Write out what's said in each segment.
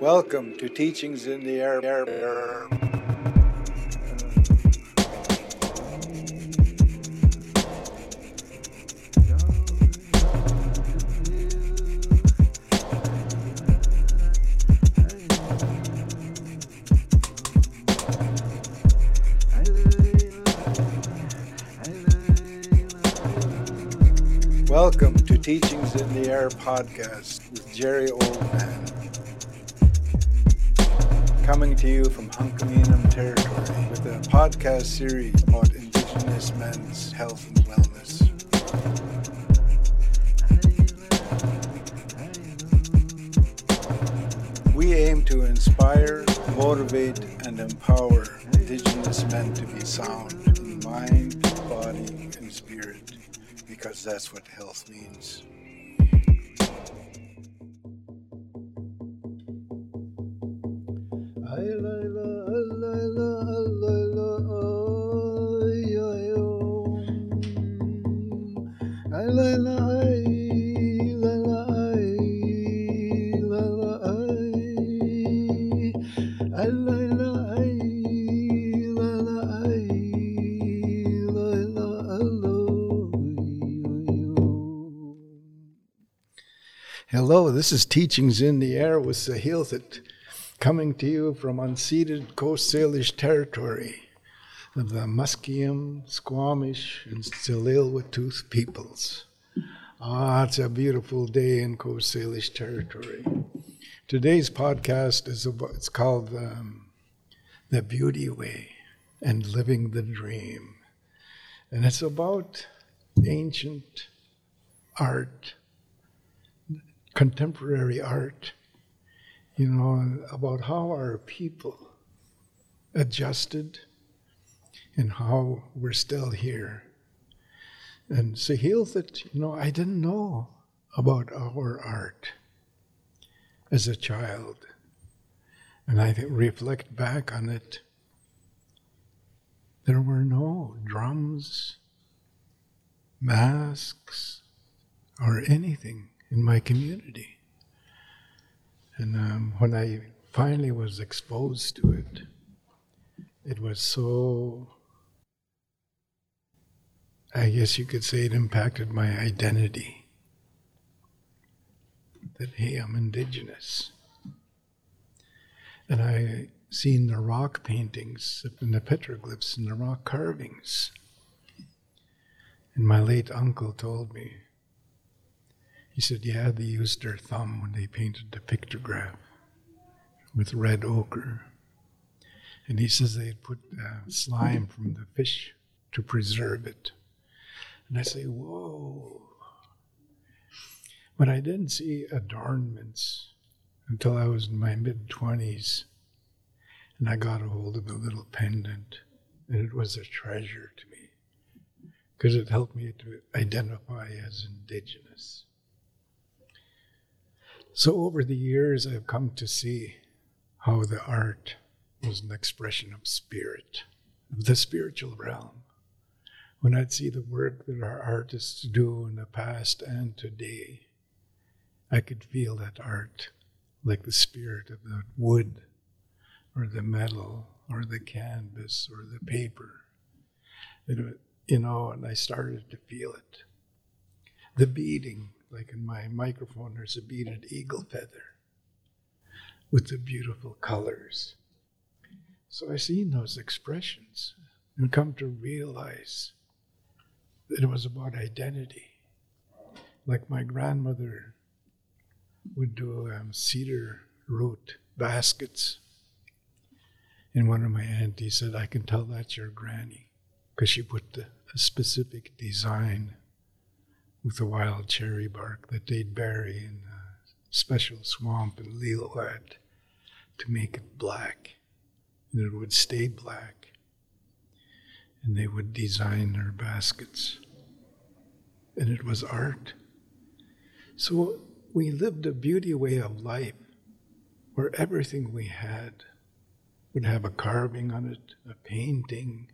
Welcome to Teachings in the Air. Podcast with Jerry Oldman. Coming to you from Hunkaminam territory with a podcast series about Indigenous men's health and wellness. We aim to inspire, motivate, and empower Indigenous men to be sound in mind, body, and spirit because that's what health means. This is Teachings in the Air with Sahilthit, coming to you from unceded Coast Salish territory of the Musqueam, Squamish, and Tsleil-Waututh peoples. Ah, it's a beautiful day in Coast Salish territory. Today's podcast is about, it's called um, The Beauty Way and Living the Dream. And it's about ancient art contemporary art, you know, about how our people adjusted and how we're still here. And Sahil that, you know, I didn't know about our art as a child. And I reflect back on it. There were no drums, masks, or anything in my community. And um, when I finally was exposed to it, it was so, I guess you could say it impacted my identity. That, hey, I'm indigenous. And I seen the rock paintings and the petroglyphs and the rock carvings. And my late uncle told me, he said, Yeah, they used their thumb when they painted the pictograph with red ochre. And he says they'd put uh, slime from the fish to preserve it. And I say, Whoa. But I didn't see adornments until I was in my mid 20s. And I got a hold of a little pendant, and it was a treasure to me because it helped me to identify as indigenous. So over the years, I've come to see how the art was an expression of spirit, of the spiritual realm. When I'd see the work that our artists do in the past and today, I could feel that art like the spirit of the wood or the metal or the canvas or the paper. It, you know, and I started to feel it. The beating like in my microphone, there's a beaded eagle feather with the beautiful colors. So I seen those expressions and come to realize that it was about identity. Like my grandmother would do um, cedar root baskets. And one of my aunties said, I can tell that's your granny because she put the, a specific design with the wild cherry bark that they'd bury in a special swamp in Lillooet to make it black. And it would stay black. And they would design their baskets. And it was art. So we lived a beauty way of life where everything we had would have a carving on it, a painting,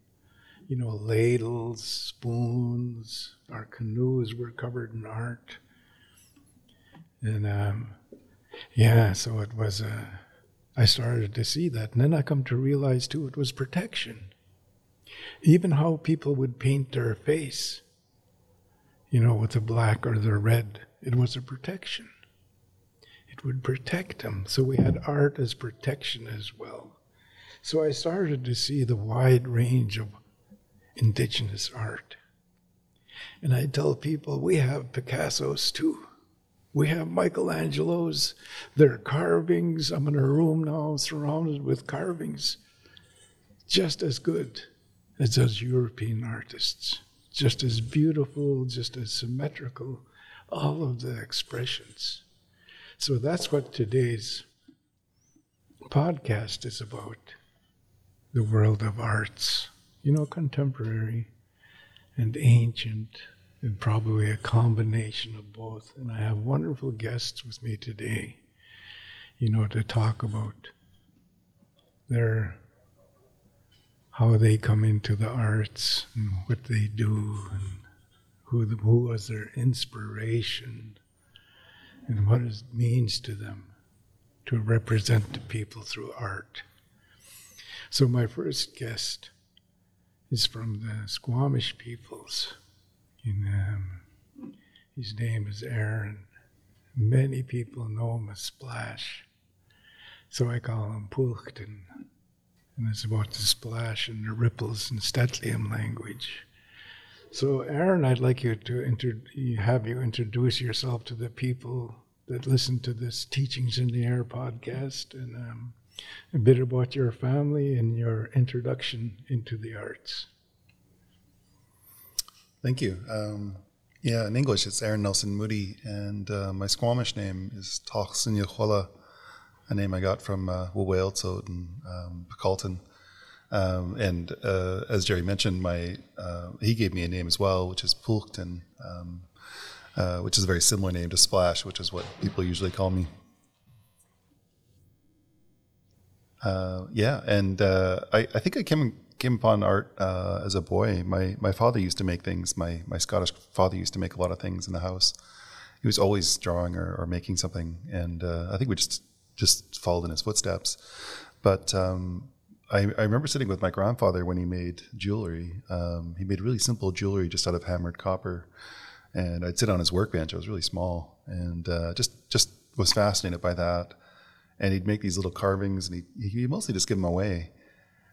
you know, ladles, spoons, Our canoes were covered in art. And um, yeah, so it was, uh, I started to see that. And then I come to realize too, it was protection. Even how people would paint their face, you know, with the black or the red, it was a protection. It would protect them. So we had art as protection as well. So I started to see the wide range of indigenous art. And I tell people we have Picasso's too. We have Michelangelo's. There are carvings. I'm in a room now surrounded with carvings just as good as those European artists, just as beautiful, just as symmetrical, all of the expressions. So that's what today's podcast is about the world of arts, you know, contemporary and ancient, and probably a combination of both. And I have wonderful guests with me today, you know, to talk about their how they come into the arts and what they do and who, the, who was their inspiration and what it means to them to represent the people through art. So, my first guest is from the Squamish peoples. In, um, his name is Aaron. Many people know him as Splash. So I call him Pulchten. And it's about the splash and the ripples in St'át'imc language. So, Aaron, I'd like you to inter- have you introduce yourself to the people that listen to this Teachings in the Air podcast and um, a bit about your family and your introduction into the arts. Thank you. Um, yeah, in English it's Aaron Nelson Moody, and uh, my Squamish name is Toch Sinyachola, a name I got from uh, and um. Um, and uh, as Jerry mentioned, my uh, he gave me a name as well, which is Pulchten, um, uh, which is a very similar name to Splash, which is what people usually call me. Uh, yeah, and uh, I, I, think I came came upon art uh, as a boy. My my father used to make things. My my Scottish father used to make a lot of things in the house. He was always drawing or, or making something, and uh, I think we just just followed in his footsteps. But um, I, I, remember sitting with my grandfather when he made jewelry. Um, he made really simple jewelry just out of hammered copper, and I'd sit on his workbench. I was really small, and uh, just just was fascinated by that and he'd make these little carvings, and he he mostly just give them away.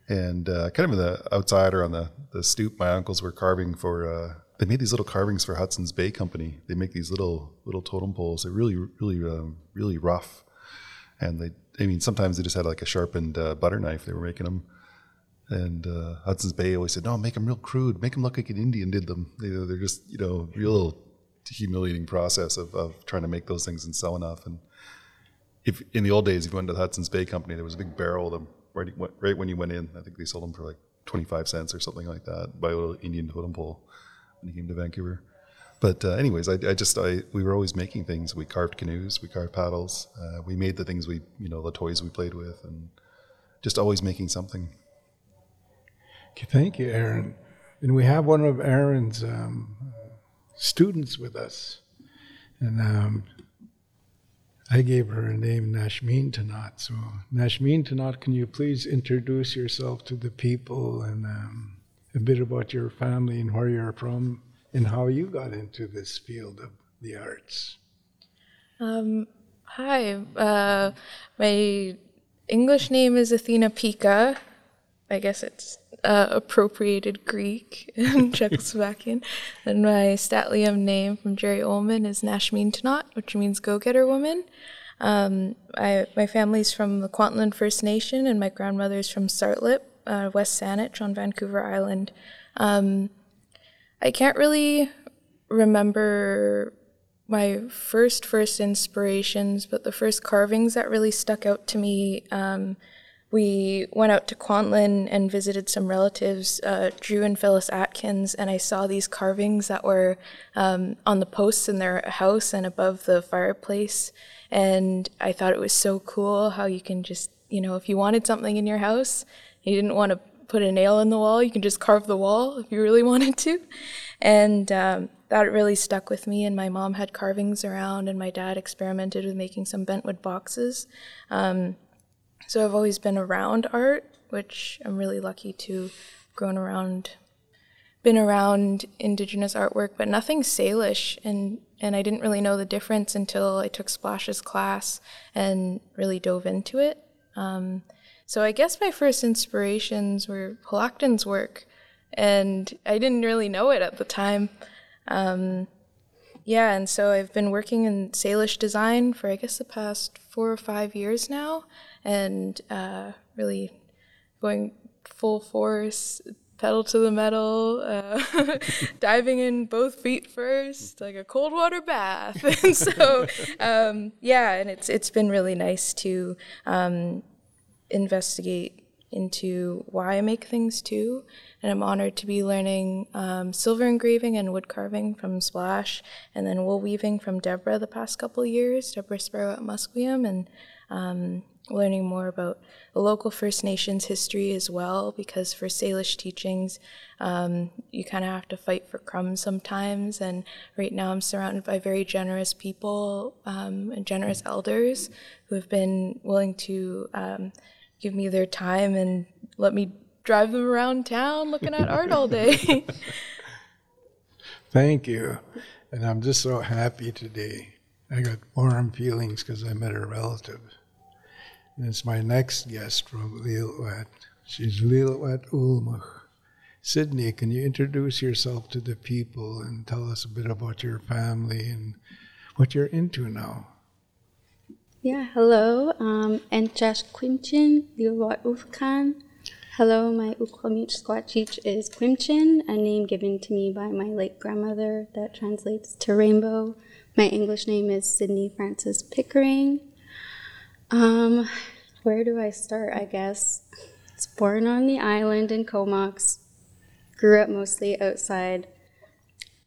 And uh, kind of in the outsider on the the stoop, my uncles were carving for. Uh, they made these little carvings for Hudson's Bay Company. They make these little little totem poles. They're really really um, really rough, and they. I mean, sometimes they just had like a sharpened uh, butter knife. They were making them. And uh, Hudson's Bay always said, "No, make them real crude. Make them look like an Indian did them. They, are just, you know, real humiliating process of, of trying to make those things and sell enough." And if in the old days, if you went to the Hudson's Bay Company, there was a big barrel of them right, right when you went in. I think they sold them for like 25 cents or something like that by a little Indian totem pole when he came to Vancouver. But uh, anyways, I, I, just I we were always making things. We carved canoes, we carved paddles, uh, we made the things we you know the toys we played with, and just always making something. Okay, thank you, Aaron. And we have one of Aaron's um, students with us, and um, I gave her a name, Nashmeen Tanat. So, Nashmeen Tanat, can you please introduce yourself to the people and um, a bit about your family and where you're from and how you got into this field of the arts? Um, hi, uh, my English name is Athena Pika. I guess it's uh, appropriated Greek and Czechoslovakian. and my St'át'imc name from Jerry Ullman is Nashmeen Tanat, which means go-getter woman. Um, I, my family's from the Kwantlen First Nation, and my grandmother's from Tsartlip, uh, West Saanich on Vancouver Island. Um, I can't really remember my first first inspirations, but the first carvings that really stuck out to me um, we went out to Kwantlen and visited some relatives, uh, Drew and Phyllis Atkins, and I saw these carvings that were um, on the posts in their house and above the fireplace. And I thought it was so cool how you can just, you know, if you wanted something in your house, you didn't want to put a nail in the wall. You can just carve the wall if you really wanted to. And um, that really stuck with me. And my mom had carvings around, and my dad experimented with making some bentwood boxes. Um, so I've always been around art, which I'm really lucky to grown around, been around Indigenous artwork, but nothing Salish. And and I didn't really know the difference until I took Splash's class and really dove into it. Um, so I guess my first inspirations were Xwalacktun's work, and I didn't really know it at the time. Um, yeah, and so I've been working in Salish design for I guess the past four or five years now, and uh, really going full force, pedal to the metal, uh, diving in both feet first, like a cold water bath. and so, um, yeah, and it's it's been really nice to um, investigate into why I make things too. And I'm honored to be learning um, silver engraving and wood carving from Splash, and then wool weaving from Deborah the past couple years, Deborah Sparrow at Musqueam, and um, learning more about the local First Nations history as well, because for Salish teachings, um, you kind of have to fight for crumbs sometimes. And right now, I'm surrounded by very generous people um, and generous elders who have been willing to um, give me their time and let me drive them around town looking at art all day. Thank you. And I'm just so happy today. I got warm feelings because I met a relative. And it's my next guest from Lillooet. She's Lillooet Ulmach. Sydney, can you introduce yourself to the people and tell us a bit about your family and what you're into now? Yeah, hello. Um, Enchash Quimchin, Lillooet Ufkan. Hello, my Ukwamich Squatchich is Quimchin, a name given to me by my late grandmother that translates to rainbow. My English name is Sydney Frances Pickering. Um, where do I start? I guess it's born on the island in Comox. Grew up mostly outside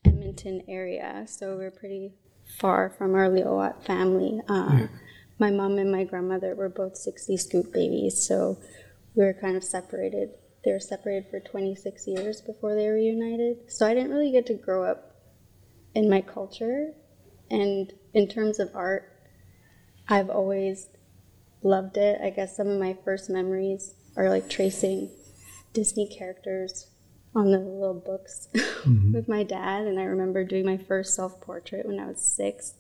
Edmonton area, so we're pretty far from our Lillooet family. Um, yeah. My mom and my grandmother were both 60 scoop babies, so we were kind of separated. They were separated for 26 years before they reunited. So I didn't really get to grow up in my culture. And in terms of art, I've always loved it. I guess some of my first memories are like tracing Disney characters on the little books mm-hmm. with my dad. And I remember doing my first self portrait when I was six.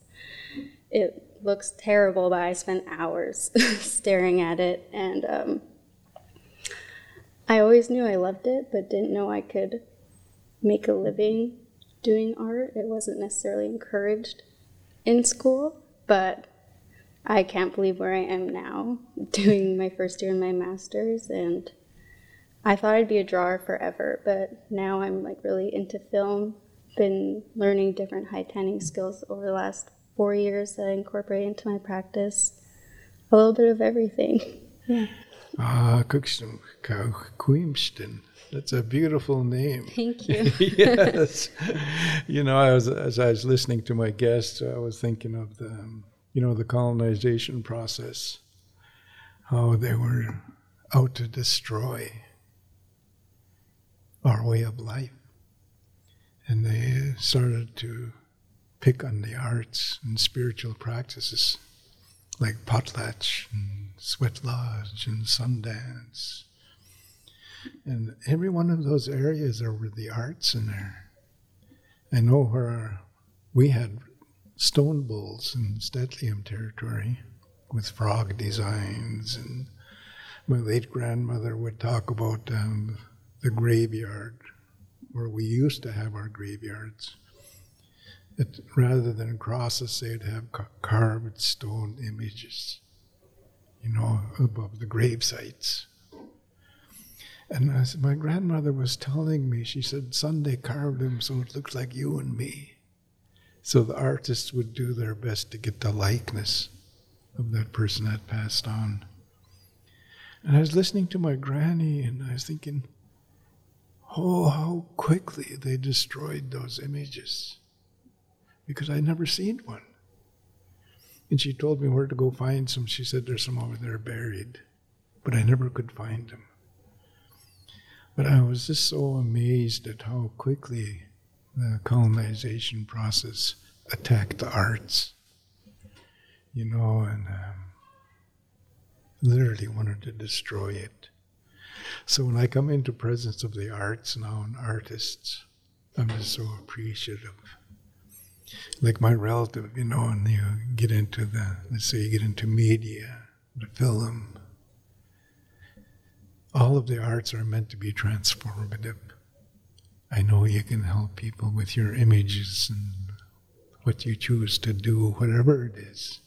It looks terrible, but I spent hours staring at it. And um, I always knew I loved it, but didn't know I could make a living doing art. It wasn't necessarily encouraged in school, but I can't believe where I am now, doing my first year in my master's, and I thought I'd be a drawer forever, but now I'm like really into film. Been learning different hide tanning skills over the last four years that I incorporate into my practice. A little bit of everything. Yeah. Ah, Queemston. That's a beautiful name. Thank you. yes. you know, I was, as I was listening to my guests, I was thinking of the um, you know, the colonization process, how they were out to destroy our way of life. And they started to pick on the arts and spiritual practices like potlatch and sweat lodge and sundance. And every one of those areas there were the arts in there. I know where we had stone bowls in St'át'imc territory with frog designs. And my late grandmother would talk about um, the graveyard, where we used to have our graveyards. It, rather than crosses, they'd have carved stone images, you know, above the grave sites. And as my grandmother was telling me, she said, Sunday carved them so it looks like you and me. So the artists would do their best to get the likeness of that person that passed on. And I was listening to my granny and I was thinking, oh, how quickly they destroyed those images. Because I'd never seen one. And she told me where to go find some. She said there's some over there buried. But I never could find them. But I was just so amazed at how quickly the colonization process attacked the arts, you know, and um, literally wanted to destroy it. So when I come into presence of the arts now and artists, I'm just so appreciative. Like my relative, you know, and you get into the, let's say you get into media, the film, all of the arts are meant to be transformative. I know you can help people with your images and what you choose to do, whatever it is.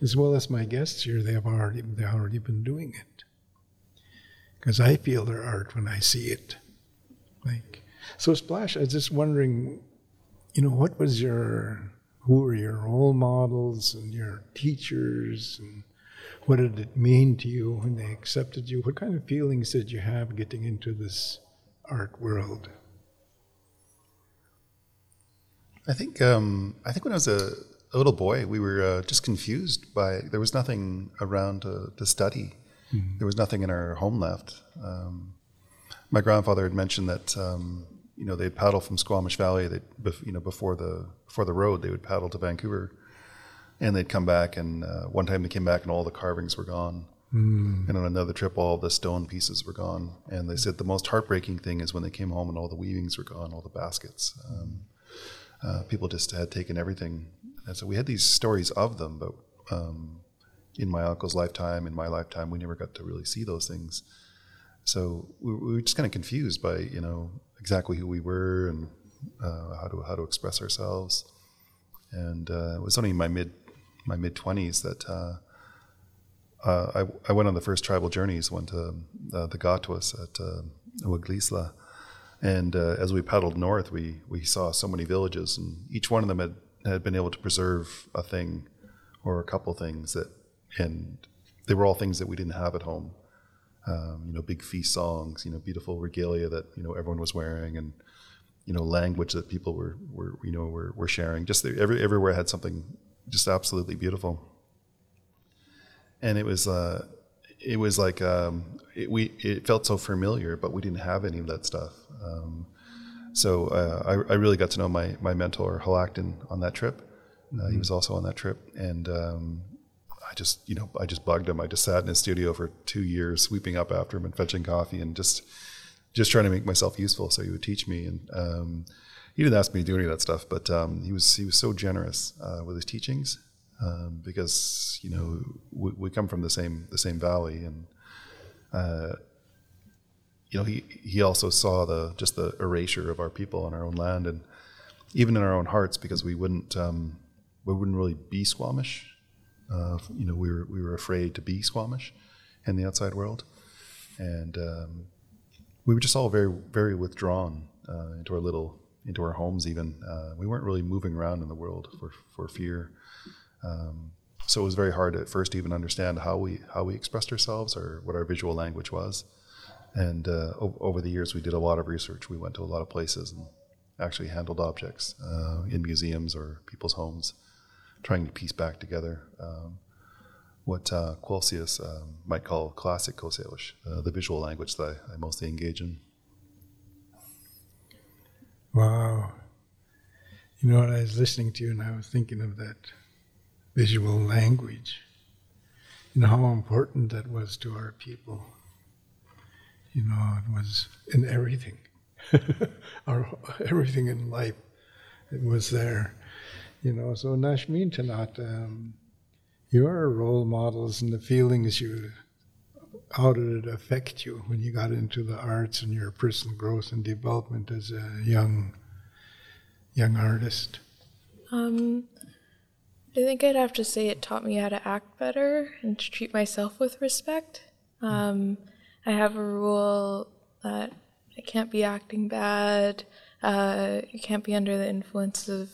As well as my guests here, they have already they've already been doing it. Because I feel their art when I see it. Like so Splash, I was just wondering, you know, what was your who were your role models and your teachers and what did it mean to you when they accepted you? What kind of feelings did you have getting into this art world? I think um, I think when I was a, a little boy, we were uh, just confused by there was nothing around to, to study. Mm-hmm. There was nothing in our home left. Um, my grandfather had mentioned that um, you know they'd paddle from Squamish Valley. They you know before the before the road, they would paddle to Vancouver and they'd come back and uh, one time they came back and all the carvings were gone mm. and on another trip all the stone pieces were gone and they said the most heartbreaking thing is when they came home and all the weavings were gone all the baskets um, uh, people just had taken everything. And so we had these stories of them but um, in my uncle's lifetime in my lifetime we never got to really see those things. So we, we were just kind of confused by you know exactly who we were and uh, how to how to express ourselves. And uh, it was only in my mid my mid twenties that uh, uh, I, I went on the first tribal journeys. Went to uh, the Qatuwas at uh, Waglisla, and uh, as we paddled north, we we saw so many villages, and each one of them had had been able to preserve a thing or a couple things that, and they were all things that we didn't have at home. Um, you know, big feast songs, you know, beautiful regalia that you know everyone was wearing, and you know, language that people were were you know were, were sharing. Just every everywhere had something just absolutely beautiful. And it was, uh, it was like um, it, we. It felt so familiar, but we didn't have any of that stuff. Um, so uh, I, I, really got to know my my mentor Xwalacktun on that trip. Uh, mm-hmm. He was also on that trip, and um, I just you know I just bugged him. I just sat in his studio for two years, sweeping up after him and fetching coffee, and just just trying to make myself useful. So he would teach me, and um, he didn't ask me to do any of that stuff, but um, he was he was so generous uh, with his teachings um, because you know we, we, come from the same the same valley, and uh, you know he he also saw the just the erasure of our people on our own land, and even in our own hearts because we wouldn't um, we wouldn't really be Squamish. Uh, you know, we were we were afraid to be Squamish in the outside world, and um, we were just all very very withdrawn uh, into our little into our homes even. Uh, we weren't really moving around in the world for, for fear. Um, so it was very hard at first to even understand how we how we expressed ourselves or what our visual language was. And uh, over the years, we did a lot of research. We went to a lot of places and actually handled objects uh, in museums or people's homes, trying to piece back together um, what uh, um, might call classic Coast Salish, uh, the visual language that I, I mostly engage in. Wow. You know what? I was listening to you and I was thinking of that visual language and how important that was to our people. You know, it was in everything, our everything in life. It was there. You know, so Nashmeen Tanat, um, your role models and the feelings you how did it affect you when you got into the arts and your personal growth and development as a young young artist? Um, I think I'd have to say it taught me how to act better and to treat myself with respect. Um, I have a rule that I can't be acting bad. Uh, you can't be under the influence of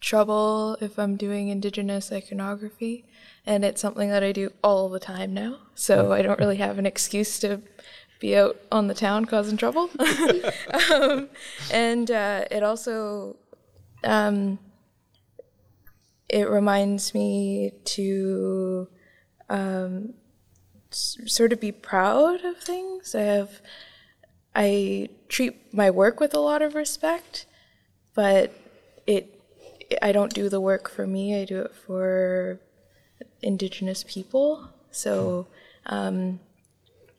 trouble if I'm doing indigenous iconography and it's something that I do all the time now. So I don't really have an excuse to be out on the town causing trouble. um, and uh, it also um, it reminds me to um, sort of be proud of things. I have I treat my work with a lot of respect, but it I don't do the work for me. I do it for indigenous people. So um,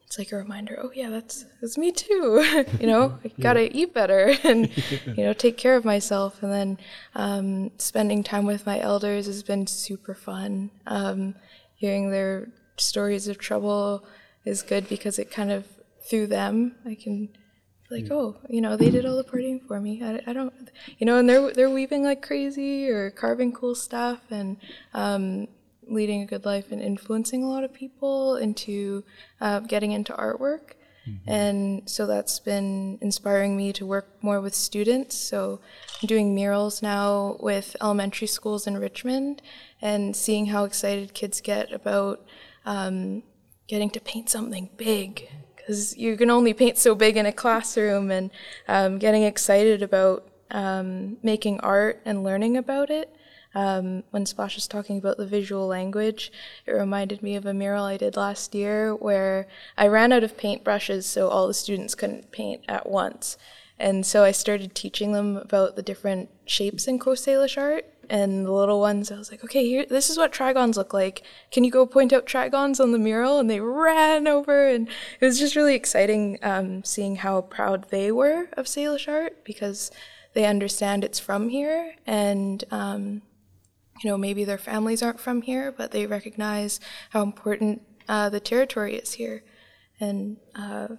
it's like a reminder. Oh yeah, that's that's me too. you know, I gotta eat better and you know take care of myself. And then um, spending time with my elders has been super fun. Um, hearing their stories of trouble is good because it kind of through them I can like oh you know they did all the partying for me. I, I don't you know and they're they're weaving like crazy or carving cool stuff and um, leading a good life and influencing a lot of people into uh, getting into artwork. And so that's been inspiring me to work more with students. So i'm doing murals now with elementary schools in richmond and seeing how excited kids get about um, getting to paint something big because you can only paint so big in a classroom and um, getting excited about um, making art and learning about it. Um, when Splash was talking about the visual language, it reminded me of a mural I did last year where I ran out of paintbrushes, so all the students couldn't paint at once. And so I started teaching them about the different shapes in Coast Salish art. And the little ones, I was like, okay, here, this is what trigons look like. Can you go point out trigons on the mural? And they ran over, and it was just really exciting um, seeing how proud they were of Salish art because they understand it's from here, and um, you know maybe their families aren't from here, but they recognize how important uh, the territory is here, and uh,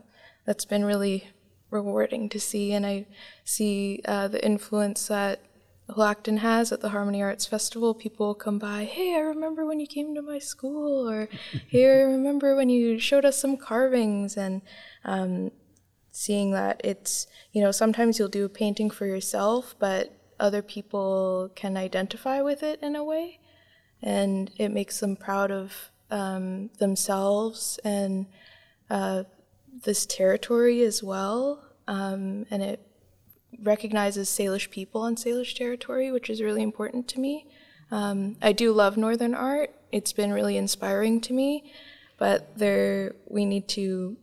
that's been really rewarding to see. And I see uh, the influence that Xwalacktun has at the Harmony Arts Festival. People come by, hey, I remember when you came to my school, or hey, I remember when you showed us some carvings, and um, seeing that it's, you know, sometimes you'll do a painting for yourself, but other people can identify with it in a way, and it makes them proud of um, themselves and uh, this territory as well. Um, and it recognizes Salish people on Salish territory, which is really important to me. Um, I do love Northern art. It's been really inspiring to me, but there we need to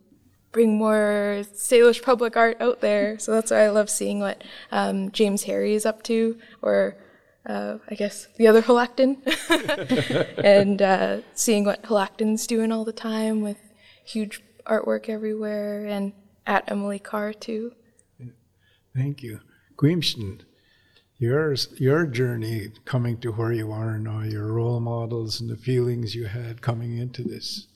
bring more Salish public art out there. So that's why I love seeing what um, James Harry is up to, or uh, I guess the other Xwalacktun, and uh, seeing what Xwalacktun's doing all the time with huge artwork everywhere, and at Emily Carr too. Thank you. Queemston, yours, your journey coming to where you are now, your role models and the feelings you had coming into this.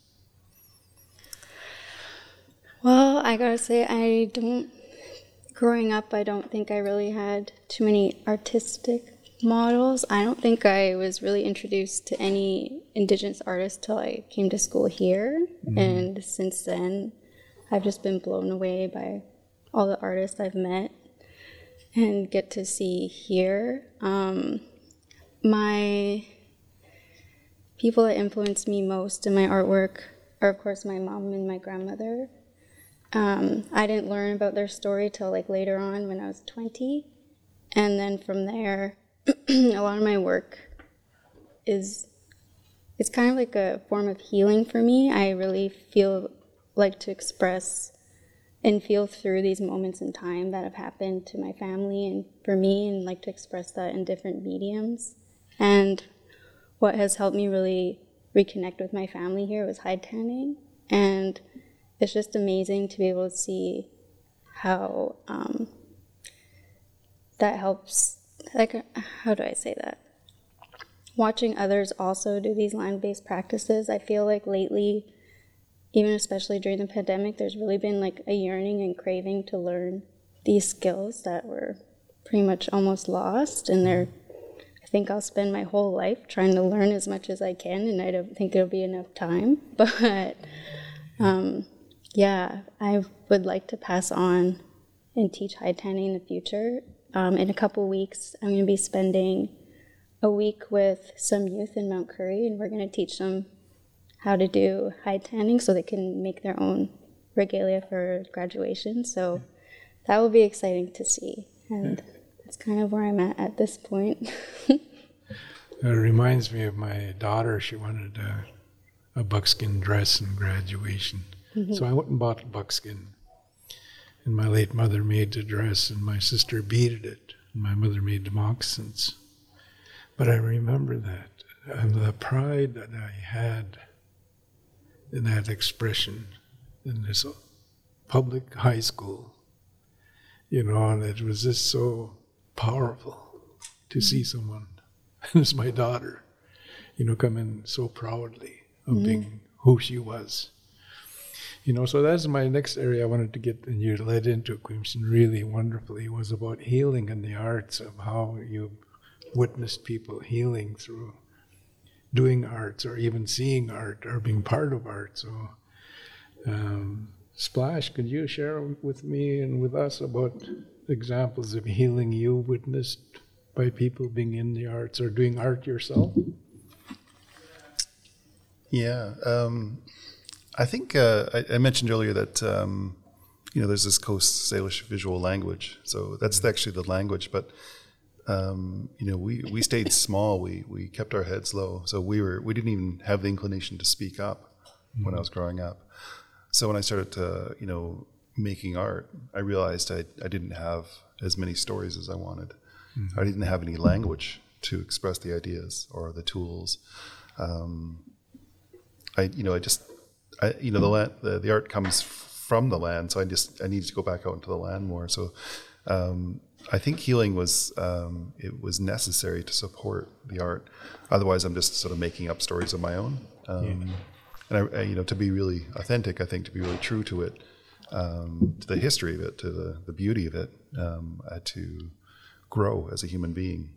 Well, I gotta say, I don't. Growing up, I don't think I really had too many artistic models. I don't think I was really introduced to any Indigenous artists till I came to school here. Mm-hmm. And since then, I've just been blown away by all the artists I've met and get to see here. Um, my people that influenced me most in my artwork are, of course, my mom and my grandmother. Um, I didn't learn about their story till like later on when I was 20. And then from there, a lot of my work is it's kind of like a form of healing for me. I really feel like to express and feel through these moments in time that have happened to my family and for me and like to express that in different mediums. And what has helped me really reconnect with my family here was hide tanning. And it's just amazing to be able to see how um, that helps. Like, how do I say that? Watching others also do these land based practices, I feel like lately, even especially during the pandemic, there's really been like a yearning and craving to learn these skills that were pretty much almost lost. And they're, I think I'll spend my whole life trying to learn as much as I can, and I don't think there'll be enough time. But um, yeah, I would like to pass on and teach hide tanning in the future. Um, in a couple weeks, I'm going to be spending a week with some youth in Mount Currie, and we're going to teach them how to do hide tanning so they can make their own regalia for graduation. So that will be exciting to see, and that's kind of where I'm at at this point. It reminds me of my daughter. She wanted a, a buckskin dress in graduation. Mm-hmm. So I went and bought buckskin. and my late mother made the dress, and my sister beaded it, and my mother made the moccasins. But I remember that, and the pride that I had in that expression in this public high school, you know, and it was just so powerful to mm-hmm. see someone, and it's my daughter, you know, come in so proudly of mm-hmm. being who she was. You know, so that's my next area I wanted to get, and you led into Quimshin really wonderfully, was about healing and the arts of how you witnessed people healing through doing arts or even seeing art or being part of art. So, um, Splash, could you share with me and with us about examples of healing you witnessed by people being in the arts or doing art yourself? Yeah, um, I think uh, I, I, mentioned earlier that um, you know there's this Coast Salish visual language, so that's actually the language. But um, you know, we, we stayed small. We we kept our heads low, so we were we didn't even have the inclination to speak up mm-hmm. when I was growing up. So when I started to you know making art, I realized I I didn't have as many stories as I wanted. Mm-hmm. I didn't have any language to express the ideas or the tools. Um, I you know I just I, you know the land the, the art comes from the land, so I just I needed to go back out into the land more. So um, I think healing was um, it was necessary to support the art. Otherwise, I'm just sort of making up stories of my own. Um, yeah. And I, I, you know, to be really authentic, I think to be really true to it, um, to the history of it, to the, the beauty of it, um, I had to grow as a human being.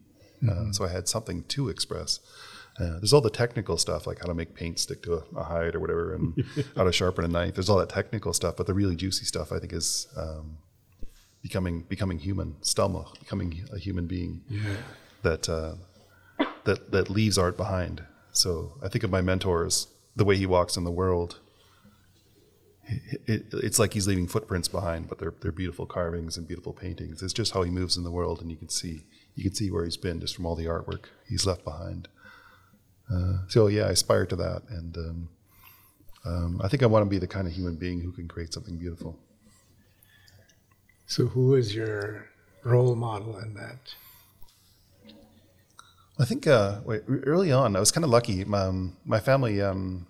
Uh, mm-hmm. Uh, so I had something to express. Uh, there's all the technical stuff, like how to make paint stick to a, a hide or whatever, and how to sharpen a knife. There's all that technical stuff, but the really juicy stuff, I think, is um, becoming becoming human. Stelma becoming a human being yeah. that uh, that that leaves art behind. So I think of my mentors, the way he walks in the world. It, it, it's like he's leaving footprints behind, but they're they're beautiful carvings and beautiful paintings. It's just how he moves in the world, and you can see you can see where he's been just from all the artwork he's left behind. Uh, so yeah, I aspire to that, and um, um, I think I want to be the kind of human being who can create something beautiful. So, who is your role model in that? I think uh, wait, early on, I was kind of lucky. My, um, my family, um,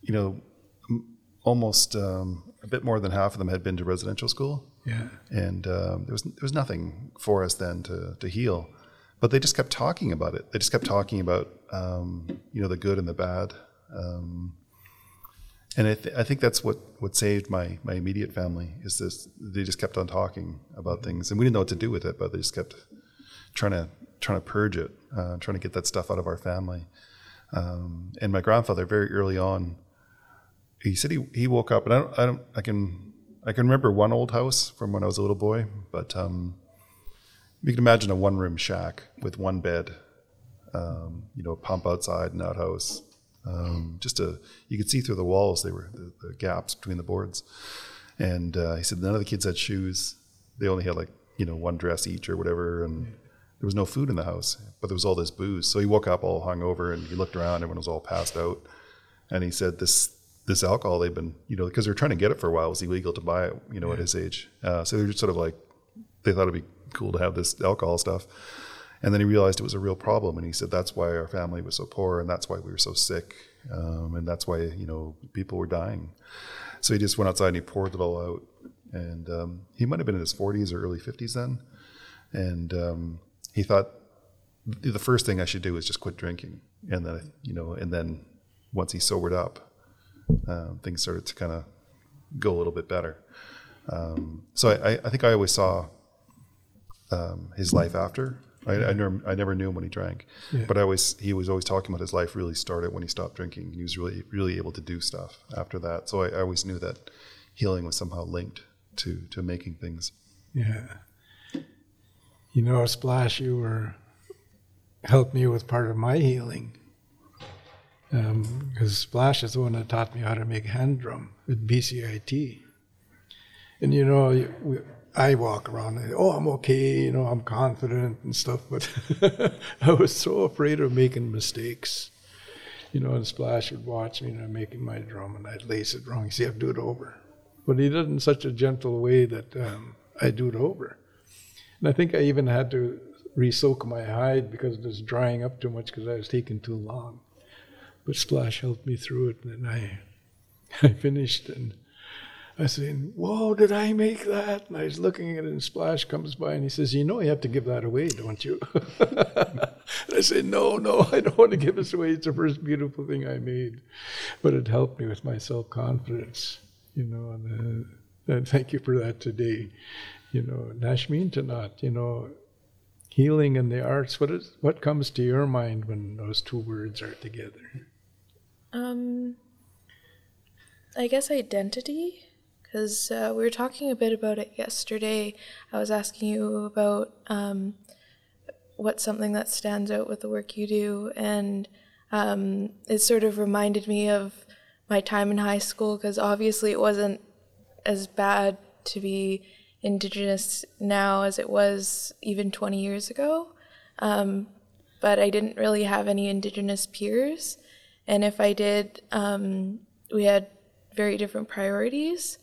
you know, almost um, a bit more than half of them had been to residential school. Yeah, and um, there was there was nothing for us then to to heal but they just kept talking about it. They just kept talking about um, you know the good and the bad, um, and I, th- I, think that's what, what saved my my immediate family is this. They just kept on talking about things, and we didn't know what to do with it, but they just kept trying to trying to purge it, uh, trying to get that stuff out of our family. Um, and my grandfather, very early on, he said he, he woke up, and I don't, I don't I can I can remember one old house from when I was a little boy, but um, you can imagine a one room shack with one bed, um, you know, a pump outside and outhouse. Um, just a, you could see through the walls, they were the, the gaps between the boards. And uh, he said none of the kids had shoes. They only had like, you know, one dress each or whatever. And there was no food in the house, but there was all this booze. So he woke up all hungover and he looked around, everyone was all passed out. And he said this, this alcohol they've been, you know, because they were trying to get it for a while, it was illegal to buy it, you know, yeah. at his age. Uh, so they were just sort of like, they thought it'd be cool to have this alcohol stuff. And then he realized it was a real problem, and he said that's why our family was so poor, and that's why we were so sick, um, and that's why you know people were dying. So he just went outside and he poured it all out. And um, he might have been in his 40s or early 50s then, and um, he thought the first thing I should do is just quit drinking, and then you know, and then once he sobered up, um, things started to kind of go a little bit better. Um, so I, I think I always saw um, his life after. I, I, never, I never knew him when he drank, yeah. but I always he was always talking about his life really started when he stopped drinking. He was really really able to do stuff after that. So I, I always knew that healing was somehow linked to to making things. Yeah, you know, Splash, you were helped me with part of my healing because um, Splash is the one that taught me how to make hand drum with BCIT. And you know, we, I walk around and oh I'm okay, you know I'm confident and stuff, but I was so afraid of making mistakes. You know, and Splash would watch me and I'm making my drum and I'd lace it wrong. See, I'd do it over. but he did it in such a gentle way that um, I do it over. And I think I even had to re-soak my hide because it was drying up too much because I was taking too long. But Splash helped me through it, and I, I finished, and I saying, "Whoa, did I make that?" And I was looking at it, and Splash comes by, and he says, "You know, you have to give that away, don't you?" and I said, "No, no, I don't want to give this away. It's the first beautiful thing I made." But it helped me with my self-confidence, you know. And, uh, and thank you for that today, you know. Nashmeen Tanat, you know, healing and the arts. What is what comes to your mind when those two words are together? Um, I guess identity, because uh, we were talking a bit about it yesterday. I was asking you about um, what's something that stands out with the work you do, and um, it sort of reminded me of my time in high school, because obviously it wasn't as bad to be Indigenous now as it was even 20 years ago. Um, but I didn't really have any Indigenous peers. And if I did, um, we had very different priorities.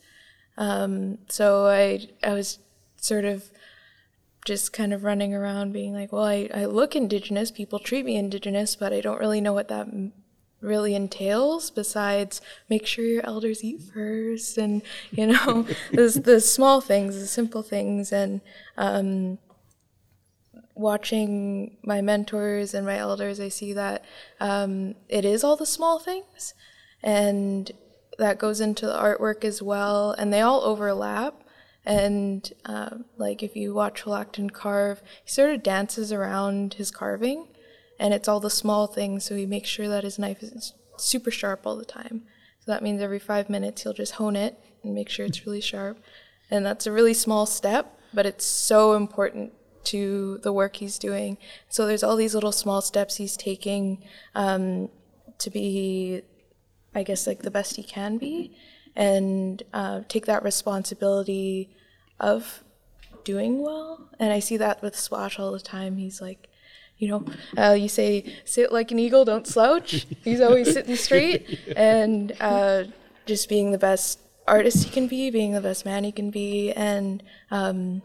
Um, so I, I was sort of just kind of running around being like, well, I, I look Indigenous, people treat me Indigenous, but I don't really know what that really entails besides make sure your elders eat first and you know the, the small things the simple things and um, watching my mentors and my elders, I see that um, it is all the small things, and that goes into the artwork as well, and they all overlap. And uh, like if you watch Xwalacktun carve, he sort of dances around his carving, and it's all the small things. So he makes sure that his knife is super sharp all the time. So that means every five minutes he'll just hone it and make sure it's really sharp. And that's a really small step, but it's so important to the work he's doing. So there's all these little small steps he's taking um, to be, I guess, like the best he can be, and uh, take that responsibility of doing well. And I see that with Splash all the time. He's like, you know, uh, you say sit like an eagle, don't slouch. He's always sitting straight and uh, just being the best artist he can be, being the best man he can be, and um,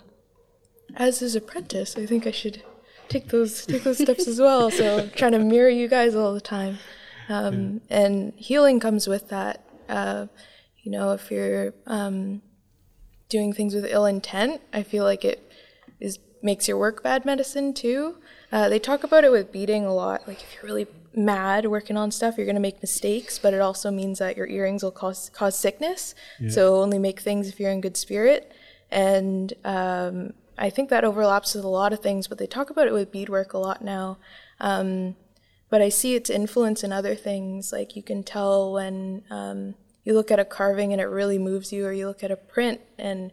as his apprentice, I think I should take those take those steps as well. So trying to mirror you guys all the time, um, yeah. and healing comes with that. Uh, you know, if you're um, doing things with ill intent, I feel like it is makes your work bad medicine too. Uh, they talk about it with beading a lot. Like if you're really mad working on stuff, you're gonna make mistakes, but it also means that your earrings will cause cause sickness. Yeah. So only make things if you're in good spirit. And um, I think that overlaps with a lot of things, but they talk about it with beadwork a lot now. Um, but I see its influence in other things. Like you can tell when um, you look at a carving and it really moves you, or you look at a print. And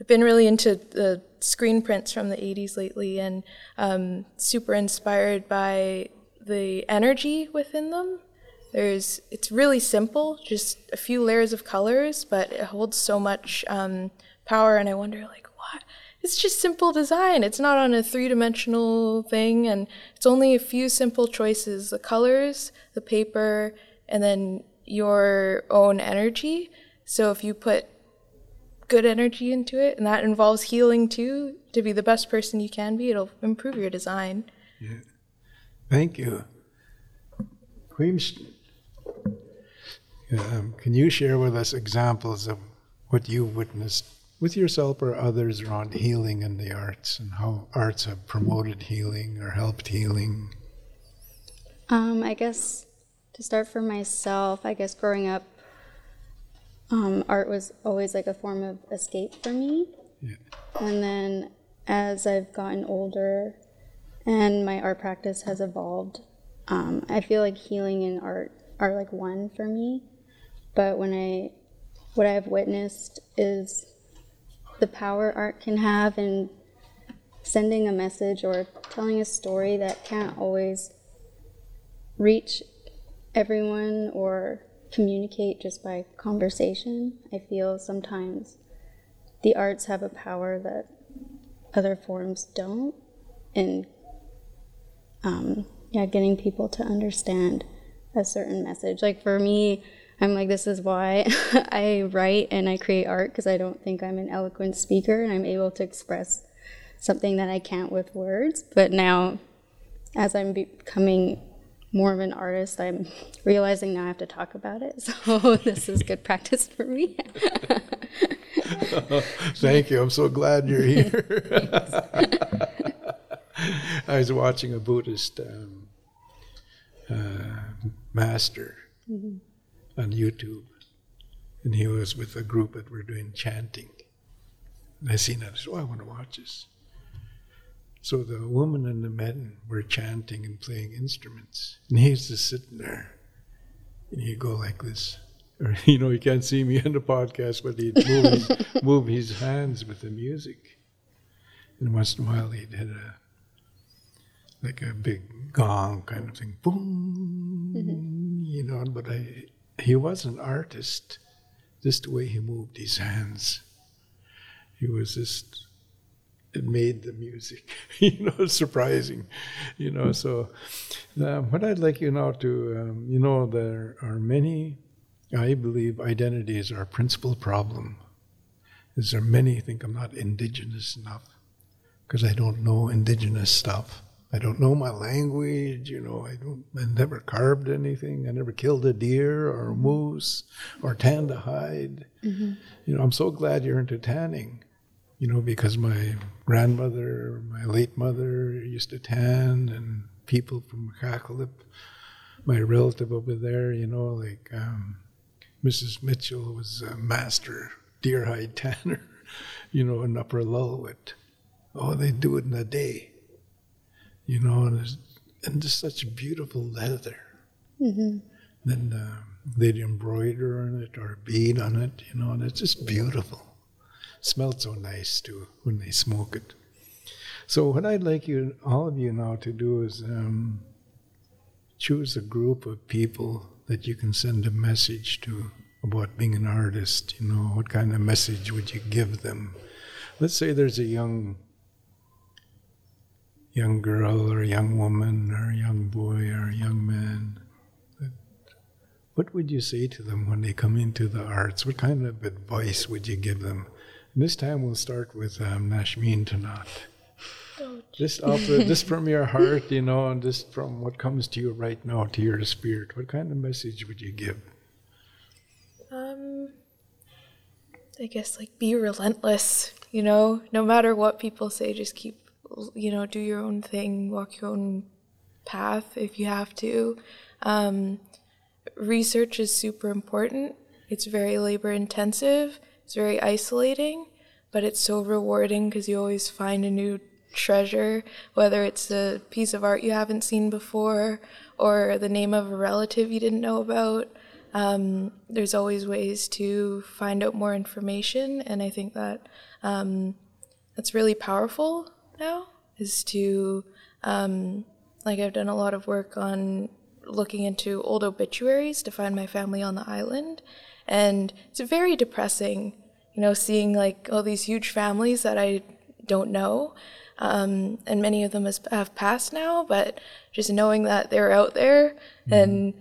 I've been really into the screen prints from the 80s lately and um, super inspired by the energy within them. There's, it's really simple, just a few layers of colors, but it holds so much um, power. And I wonder, like, what? It's just simple design. It's not on a three dimensional thing, and it's only a few simple choices the colors, the paper, and then your own energy. So if you put good energy into it, and that involves healing too, to be the best person you can be, it'll improve your design. Yeah. Thank you. Um, can you share with us examples of what you witnessed with yourself or others around healing and the arts and how arts have promoted healing or helped healing? Um, I guess to start for myself, I guess growing up, um, art was always like a form of escape for me. Yeah. And then as I've gotten older and my art practice has evolved, um, I feel like healing and art are like one for me. But when I, what I've witnessed is the power art can have in sending a message or telling a story that can't always reach everyone or communicate just by conversation. I feel sometimes the arts have a power that other forms don't, in um, yeah, getting people to understand a certain message. Like for me, I'm like, this is why I write and I create art because I don't think I'm an eloquent speaker and I'm able to express something that I can't with words. But now, as I'm becoming more of an artist, I'm realizing now I have to talk about it. So this is good practice for me. Thank you. I'm so glad you're here. I was watching a Buddhist um, uh, master mm-hmm. On YouTube, and he was with a group that were doing chanting. And I seen that. I said, "Oh, I want to watch this." So the woman and the men were chanting and playing instruments, and he's just sitting there, and he'd go like this. Or, you know, you can't see me in the podcast, but he'd move his, move his hands with the music. And once in a while, he'd hit a like a big gong kind of thing, boom, mm-hmm. you know. But I, he was an artist, just the way he moved his hands. He was just, it made the music, you know, surprising, you know. So, um, what I'd like you now to, um, you know, there are many, I believe, identity is our principal problem. Is there many think I'm not indigenous enough because I don't know indigenous stuff. I don't know my language, you know, I don't I never carved anything. I never killed a deer or a moose or tanned a hide. Mm-hmm. You know, I'm so glad you're into tanning. You know, because my grandmother, my late mother used to tan and people from Makakalip, my relative over there, you know, like um, Mrs. Mitchell was a master deer hide tanner, you know, in Upper Lillooet. Oh, they do it in a day you know, and, and just such beautiful leather. Mm-hmm. Then uh, they'd embroider on it or bead on it, you know, and it's just beautiful. It smelled so nice too when they smoke it. So what I'd like you, all of you now, to do is um, choose a group of people that you can send a message to about being an artist. You know, what kind of message would you give them? Let's say there's a young young girl or a young woman or a young boy or a young man, what would you say to them when they come into the arts? What kind of advice would you give them? And this time we'll start with um, Nashmeen Tanat. Just off the, just from your heart, you know, and just from what comes to you right now, to your spirit, what kind of message would you give? Um, I guess like be relentless, you know, no matter what people say, just keep you know, do your own thing, walk your own path if you have to. Um, research is super important. It's very labor intensive, it's very isolating, but it's so rewarding because you always find a new treasure, whether it's a piece of art you haven't seen before or the name of a relative you didn't know about. Um, there's always ways to find out more information, and I think that um, that's really powerful now is to um, like I've done a lot of work on looking into old obituaries to find my family on the island, and it's very depressing, you know, seeing like all these huge families that I don't know, um, and many of them has, have passed now, but just knowing that they're out there mm-hmm. and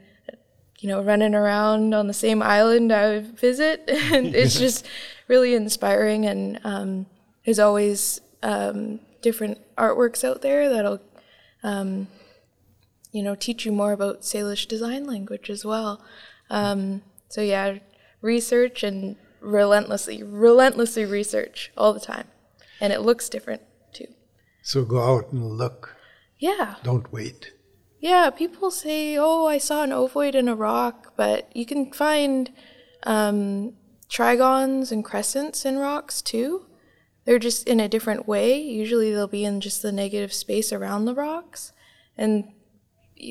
you know running around on the same island I visit, and it's just really inspiring, and um, there's always um, different artworks out there that'll, um, you know, teach you more about Salish design language as well. Um, so yeah, research and relentlessly, relentlessly research all the time, and it looks different too. So go out and look. Yeah. Don't wait. Yeah, people say, "Oh, I saw an ovoid in a rock," but you can find um, trigons and crescents in rocks too. They're just in a different way. Usually they'll be in just the negative space around the rocks. And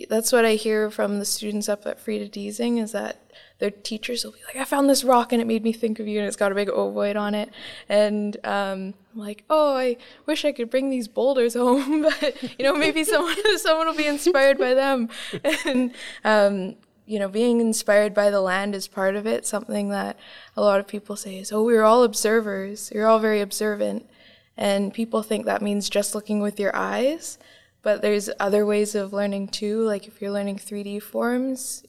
that's what I hear from the students up at Freda Diesing is that their teachers will be like, I found this rock and it made me think of you and it's got a big ovoid on it. And um, I'm like, oh, I wish I could bring these boulders home, but you know, maybe someone someone will be inspired by them. And um, you know, being inspired by the land is part of it. Something that a lot of people say is, oh, we're all observers. You're all very observant. And people think that means just looking with your eyes. But there's other ways of learning too. Like if you're learning 3D forms,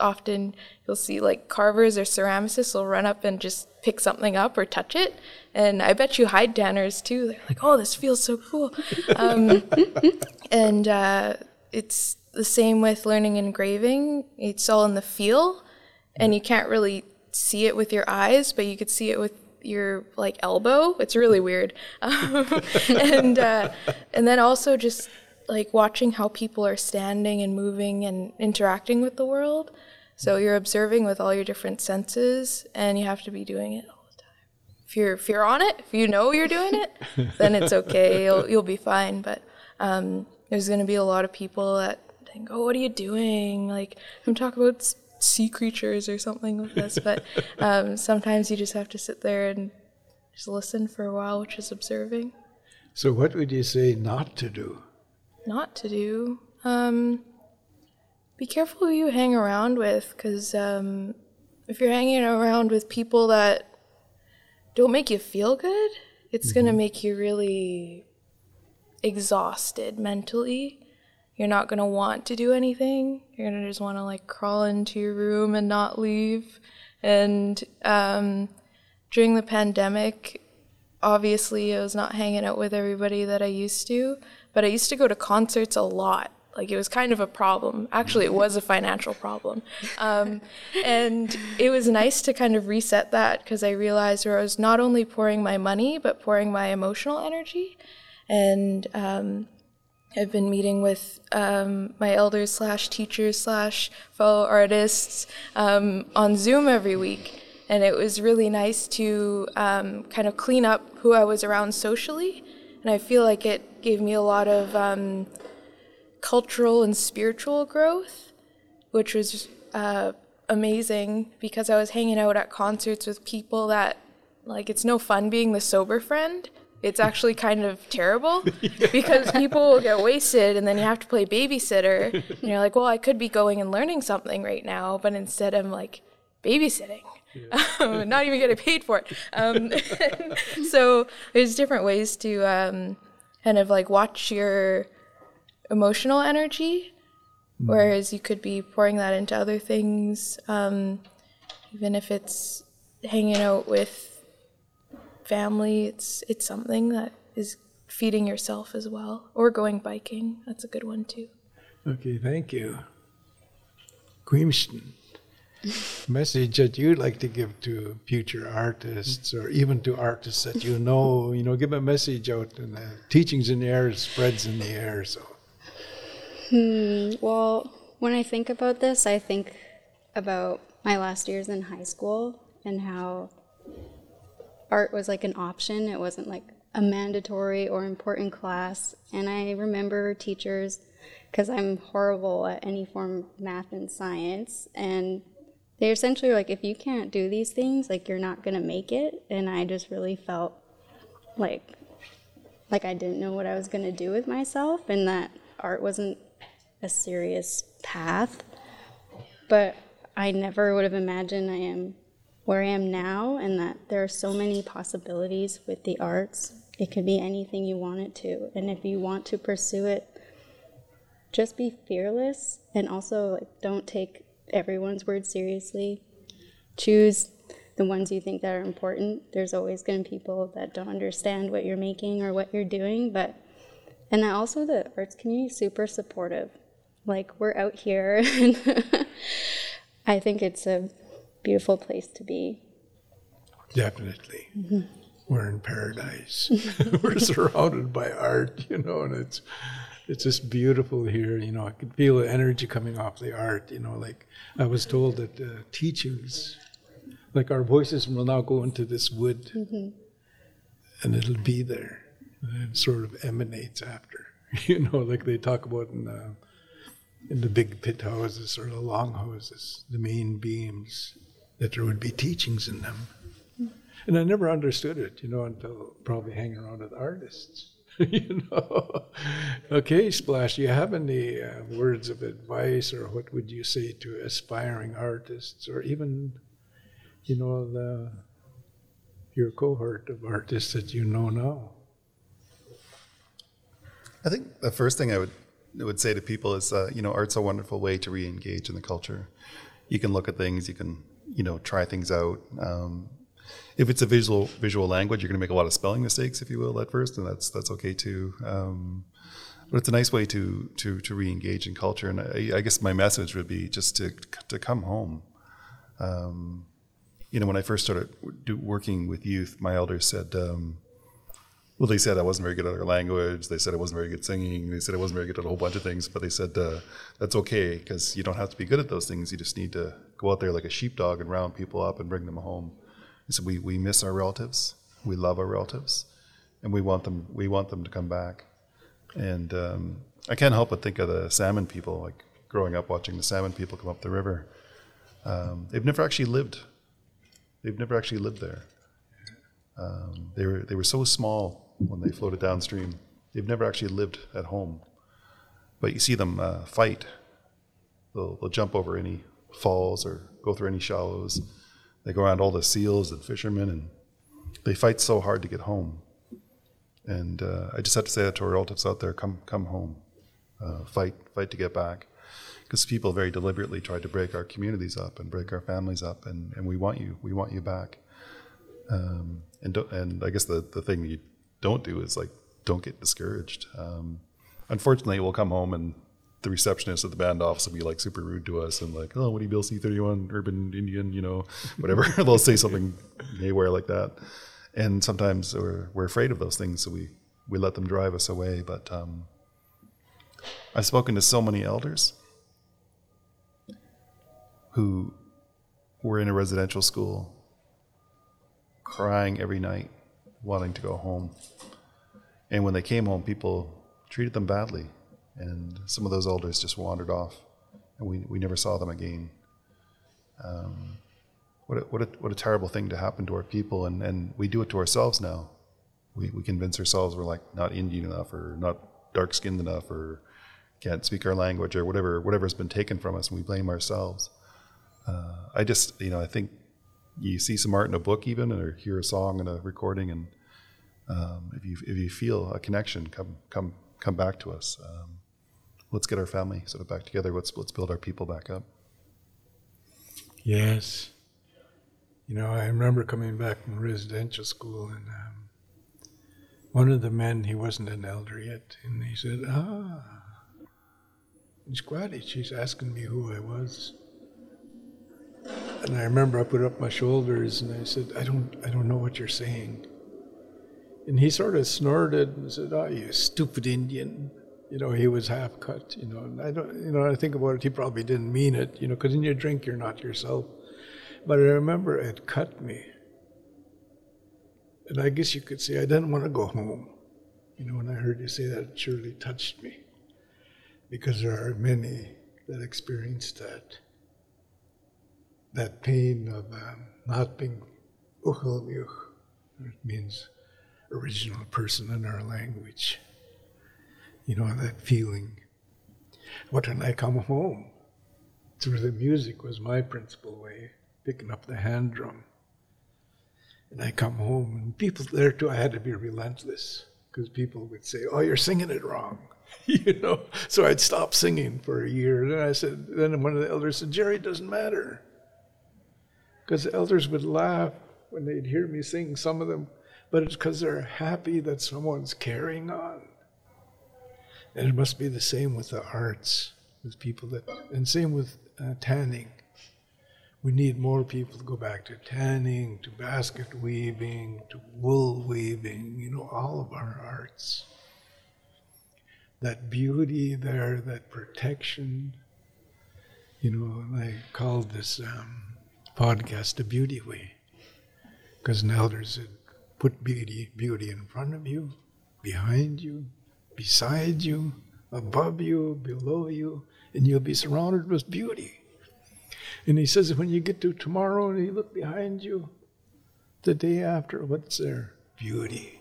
often you'll see like carvers or ceramicists will run up and just pick something up or touch it. And I bet you hide tanners too. They're like, oh, this feels so cool. Um, and uh, it's the same with learning engraving. It's all in the feel, and you can't really see it with your eyes, but you could see it with your like elbow. It's really weird. Um, and uh, and then also just like watching how people are standing and moving and interacting with the world. So you're observing with all your different senses, and you have to be doing it all the time. If you're if you're on it, if you know you're doing it, then it's okay. You'll you'll be fine. But um, there's going to be a lot of people that think, "Oh, what are you doing?" Like I'm talking about sea creatures or something with this, but um, sometimes you just have to sit there and just listen for a while, which is observing. So, what would you say not to do? not to do. Um, be careful who you hang around with, because um, if you're hanging around with people that don't make you feel good, it's going to make you really exhausted mentally. You're not going to want to do anything. You're going to just want to like crawl into your room and not leave. And um, during the pandemic, obviously I was not hanging out with everybody that I used to, but I used to go to concerts a lot. Like it was kind of a problem. Actually, it was a financial problem. Um, and it was nice to kind of reset that because I realized where I was not only pouring my money, but pouring my emotional energy. And um, I've been meeting with um, my elders slash teachers slash fellow artists um, on Zoom every week. And it was really nice to um, kind of clean up who I was around socially. And I feel like it gave me a lot of um, cultural and spiritual growth, which was uh, amazing because I was hanging out at concerts with people that, like, it's no fun being the sober friend. It's actually kind of terrible because people will get wasted and then you have to play babysitter. And you're like, well, I could be going and learning something right now, but instead I'm like babysitting. Um, not even getting paid for it. Um, so there's different ways to um, kind of like watch your emotional energy, whereas you could be pouring that into other things, um, even if it's hanging out with family. It's it's something that is feeding yourself as well, or going biking. That's a good one too. Okay, thank you. Queenston, message that you'd like to give to future artists or even to artists that you know, you know, give a message out and the teachings in the air spreads in the air. So, hmm, Well, when I think about this, I think about my last years in high school and how art was like an option. It wasn't like a mandatory or important class. And I remember teachers, because I'm horrible at any form of math and science, and they essentially were like, if you can't do these things, like you're not gonna make it. And I just really felt like like I didn't know what I was gonna do with myself, and that art wasn't a serious path. But I never would have imagined I am where I am now, and that there are so many possibilities with the arts. It could be anything you want it to, and if you want to pursue it, just be fearless, and also like, don't take everyone's word seriously. Choose the ones you think that are important. There's always going to be people that don't understand what you're making or what you're doing, but and also the arts community is super supportive. Like we're out here, and I think it's a beautiful place to be. definitely, we're in paradise. we're surrounded by art, you know, and it's it's just beautiful here. You know, I can feel the energy coming off the art. You know, like I was told that uh, teachings, like our voices, will now go into this wood, and it'll be there, and it sort of emanates after. You know, like they talk about in the in the big pit houses or the long houses, the main beams, that there would be teachings in them. And I never understood it, you know, until probably hanging around with artists. you know. Okay, Splash, do you have any uh, words of advice or what would you say to aspiring artists or even, you know, the your cohort of artists that you know now? I think the first thing I would would say to people is, uh, you know, art's a wonderful way to re-engage in the culture. you can look at things, you can you know try things out. Um, if it's a visual visual language, you're going to make a lot of spelling mistakes, if you will, at first, and that's that's okay too. Um, but it's a nice way to to to re-engage in culture. And I, I, guess my message would be just to to come home. Um, you know, when I first started working with youth, my elders said, um, well, they said I wasn't very good at our language. They said I wasn't very good singing. They said I wasn't very good at a whole bunch of things. But they said uh, that's okay because you don't have to be good at those things. You just need to go out there like a sheepdog and round people up and bring them home. So we, we miss our relatives. We love our relatives, and we want them we want them to come back. And um, I can't help but think of the salmon people. Like growing up watching the salmon people come up the river. Um, they've never actually lived. They've never actually lived there. Um, they were they were so small when they floated downstream. They've never actually lived at home. But you see them uh, fight. They'll, they'll jump over any falls or go through any shallows. They go around all the seals and fishermen, and they fight so hard to get home. And uh, I just have to say that to our relatives out there: come, come home, uh, fight, fight to get back. Because people very deliberately tried to break our communities up and break our families up, and, and we want you, we want you back. Um, and and I guess the the thing you don't do is like don't get discouraged. Um, unfortunately, we'll come home and the receptionist at the band office will be like super rude to us and like, oh, what do you bill C thirty one urban Indian, you know, whatever. They'll say something haywire like that, and sometimes we're we're afraid of those things, so we we let them drive us away. But um, I've spoken to so many elders who were in a residential school, crying every night, wanting to go home, and when they came home, people treated them badly and some of those elders just wandered off, and we, we never saw them again. Um, what, a, what, a, what a terrible thing to happen to our people, and, and we do it to ourselves now. We, we convince ourselves we're like not Indian enough, or not dark skinned enough, or can't speak our language, or whatever whatever's been taken from us, and we blame ourselves. Uh, I just, you know, I think you see some art in a book, even, or hear a song in a recording, and um, if you if you feel a connection, come come come back to us. Um, let's get our family sort of back together. Let's let's build our people back up. Yes. You know, I remember coming back from residential school, and um, one of the men, he wasn't an elder yet, and he said, "Ah, Squatty, she's asking me who I was." And I remember I put up my shoulders and I said, "I don't, I don't know what you're saying." And he sort of snorted and said, "Oh, you stupid Indian." you know, he was half cut, you know, and I don't, you know, I think about it, he probably didn't mean it, you know, because in your drink, you're not yourself. But I remember it cut me. And I guess you could say I didn't want to go home. You know, when I heard you say that, it surely touched me. Because there are many that experienced that. That pain of um, not being Ucwalmícw, it means original person in our language you know, that feeling. What when I come home? Through the music was my principal way, picking up the hand drum. And I come home, and people there too, I had to be relentless because people would say, Oh, you're singing it wrong. you know, so I'd stop singing for a year. Then I said, then one of the elders said, Jerry, it doesn't matter. Because the elders would laugh when they'd hear me sing, some of them, but it's because they're happy that someone's carrying on. And it must be the same with the arts, with people that, and same with uh, tanning. We need more people to go back to tanning, to basket weaving, to wool weaving, you know, all of our arts. That beauty there, that protection. You know, I called this um, podcast the beauty way. Because an elder said, put beauty, beauty in front of you, behind you, beside you, above you, below you, and you'll be surrounded with beauty. And he says, when you get to tomorrow and you look behind you, the day after, what's there? Beauty.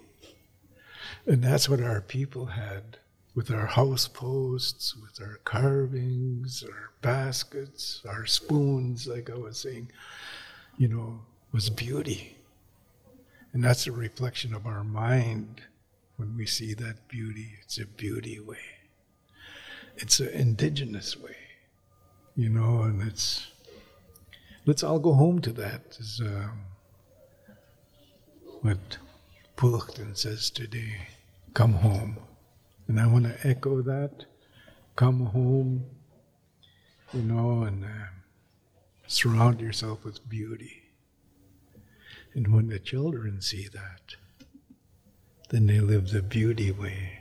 And that's what our people had with our house posts, with our carvings, our baskets, our spoons, like I was saying, you know, was beauty. And that's a reflection of our mind when we see that beauty. It's a beauty way. It's an indigenous way, you know, and it's let's all go home to that. Is uh, what Puluchton says today. Come home, and I want to echo that. Come home, you know, and uh, surround yourself with beauty. And when the children see that, then they live the beauty way.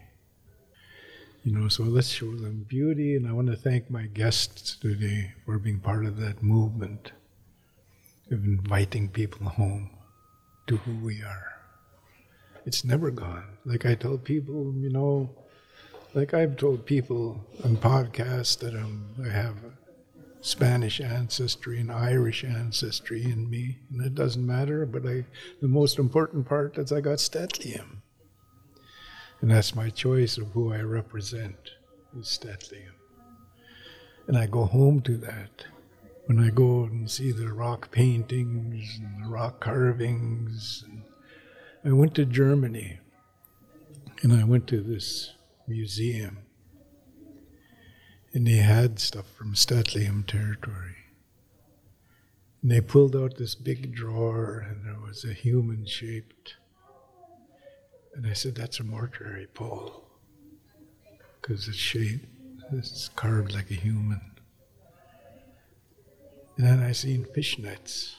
You know, so let's show them beauty. And I want to thank my guests today for being part of that movement of inviting people home to who we are. It's never gone. Like I tell people, you know, like I've told people on podcasts that I'm, I have Spanish ancestry and Irish ancestry in me, and it doesn't matter. But I, the most important part is I got St'át'imc, and that's my choice of who I represent is St'át'imc. And I go home to that when I go and see the rock paintings and the rock carvings. And I went to Germany, and I went to this museum and they had stuff from St'át'imc territory. And they pulled out this big drawer, and there was a human shaped. And I said, That's a mortuary pole, because it's shaped, it's carved like a human. And then I seen fishnets.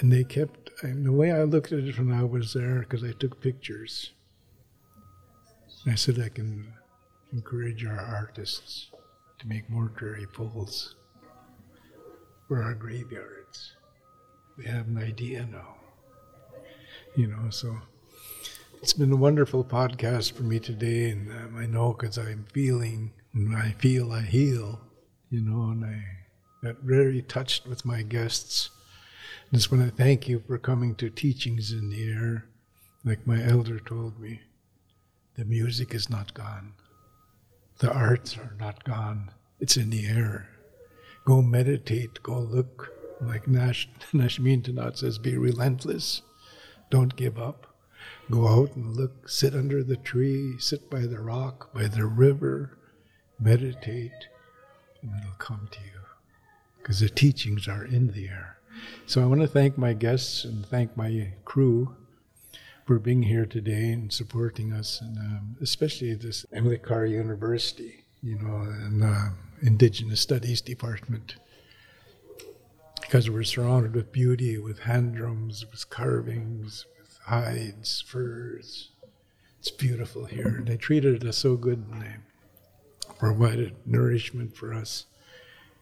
And they kept, and the way I looked at it when I was there, because I took pictures, I said, I can encourage our artists to make mortuary poles for our graveyards. We have an idea now. You know, so it's been a wonderful podcast for me today, and um, I know because I'm feeling, and I feel I heal, you know, and I got very touched with my guests. And just want to thank you for coming to Teachings in the Air. Like my elder told me, the music is not gone. The arts are not gone, it's in the air. Go meditate, go look. Like Nash, Nashmeen Tanat says, be relentless. Don't give up. Go out and look, sit under the tree, sit by the rock, by the river, meditate, and it'll come to you. Because the teachings are in the air. So I want to thank my guests and thank my crew for being here today and supporting us, and um, especially this Emily Carr University, you know, and uh, Indigenous Studies Department, because we're surrounded with beauty, with hand drums, with carvings, with hides, furs. It's beautiful here. And they treated us so good, and they provided nourishment for us,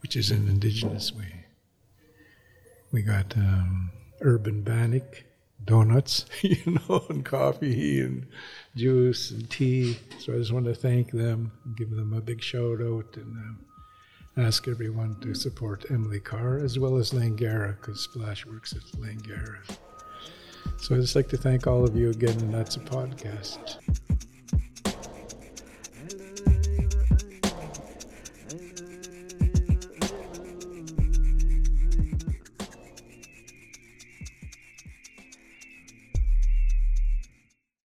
which is an Indigenous way. We got um, urban bannock donuts, you know, and coffee and juice and tea. So I just want to thank them, give them a big shout out, and um, ask everyone to support Emily Carr as well as Langara because Splash works at Langara. So I'd just like to thank all of you again, and that's a podcast.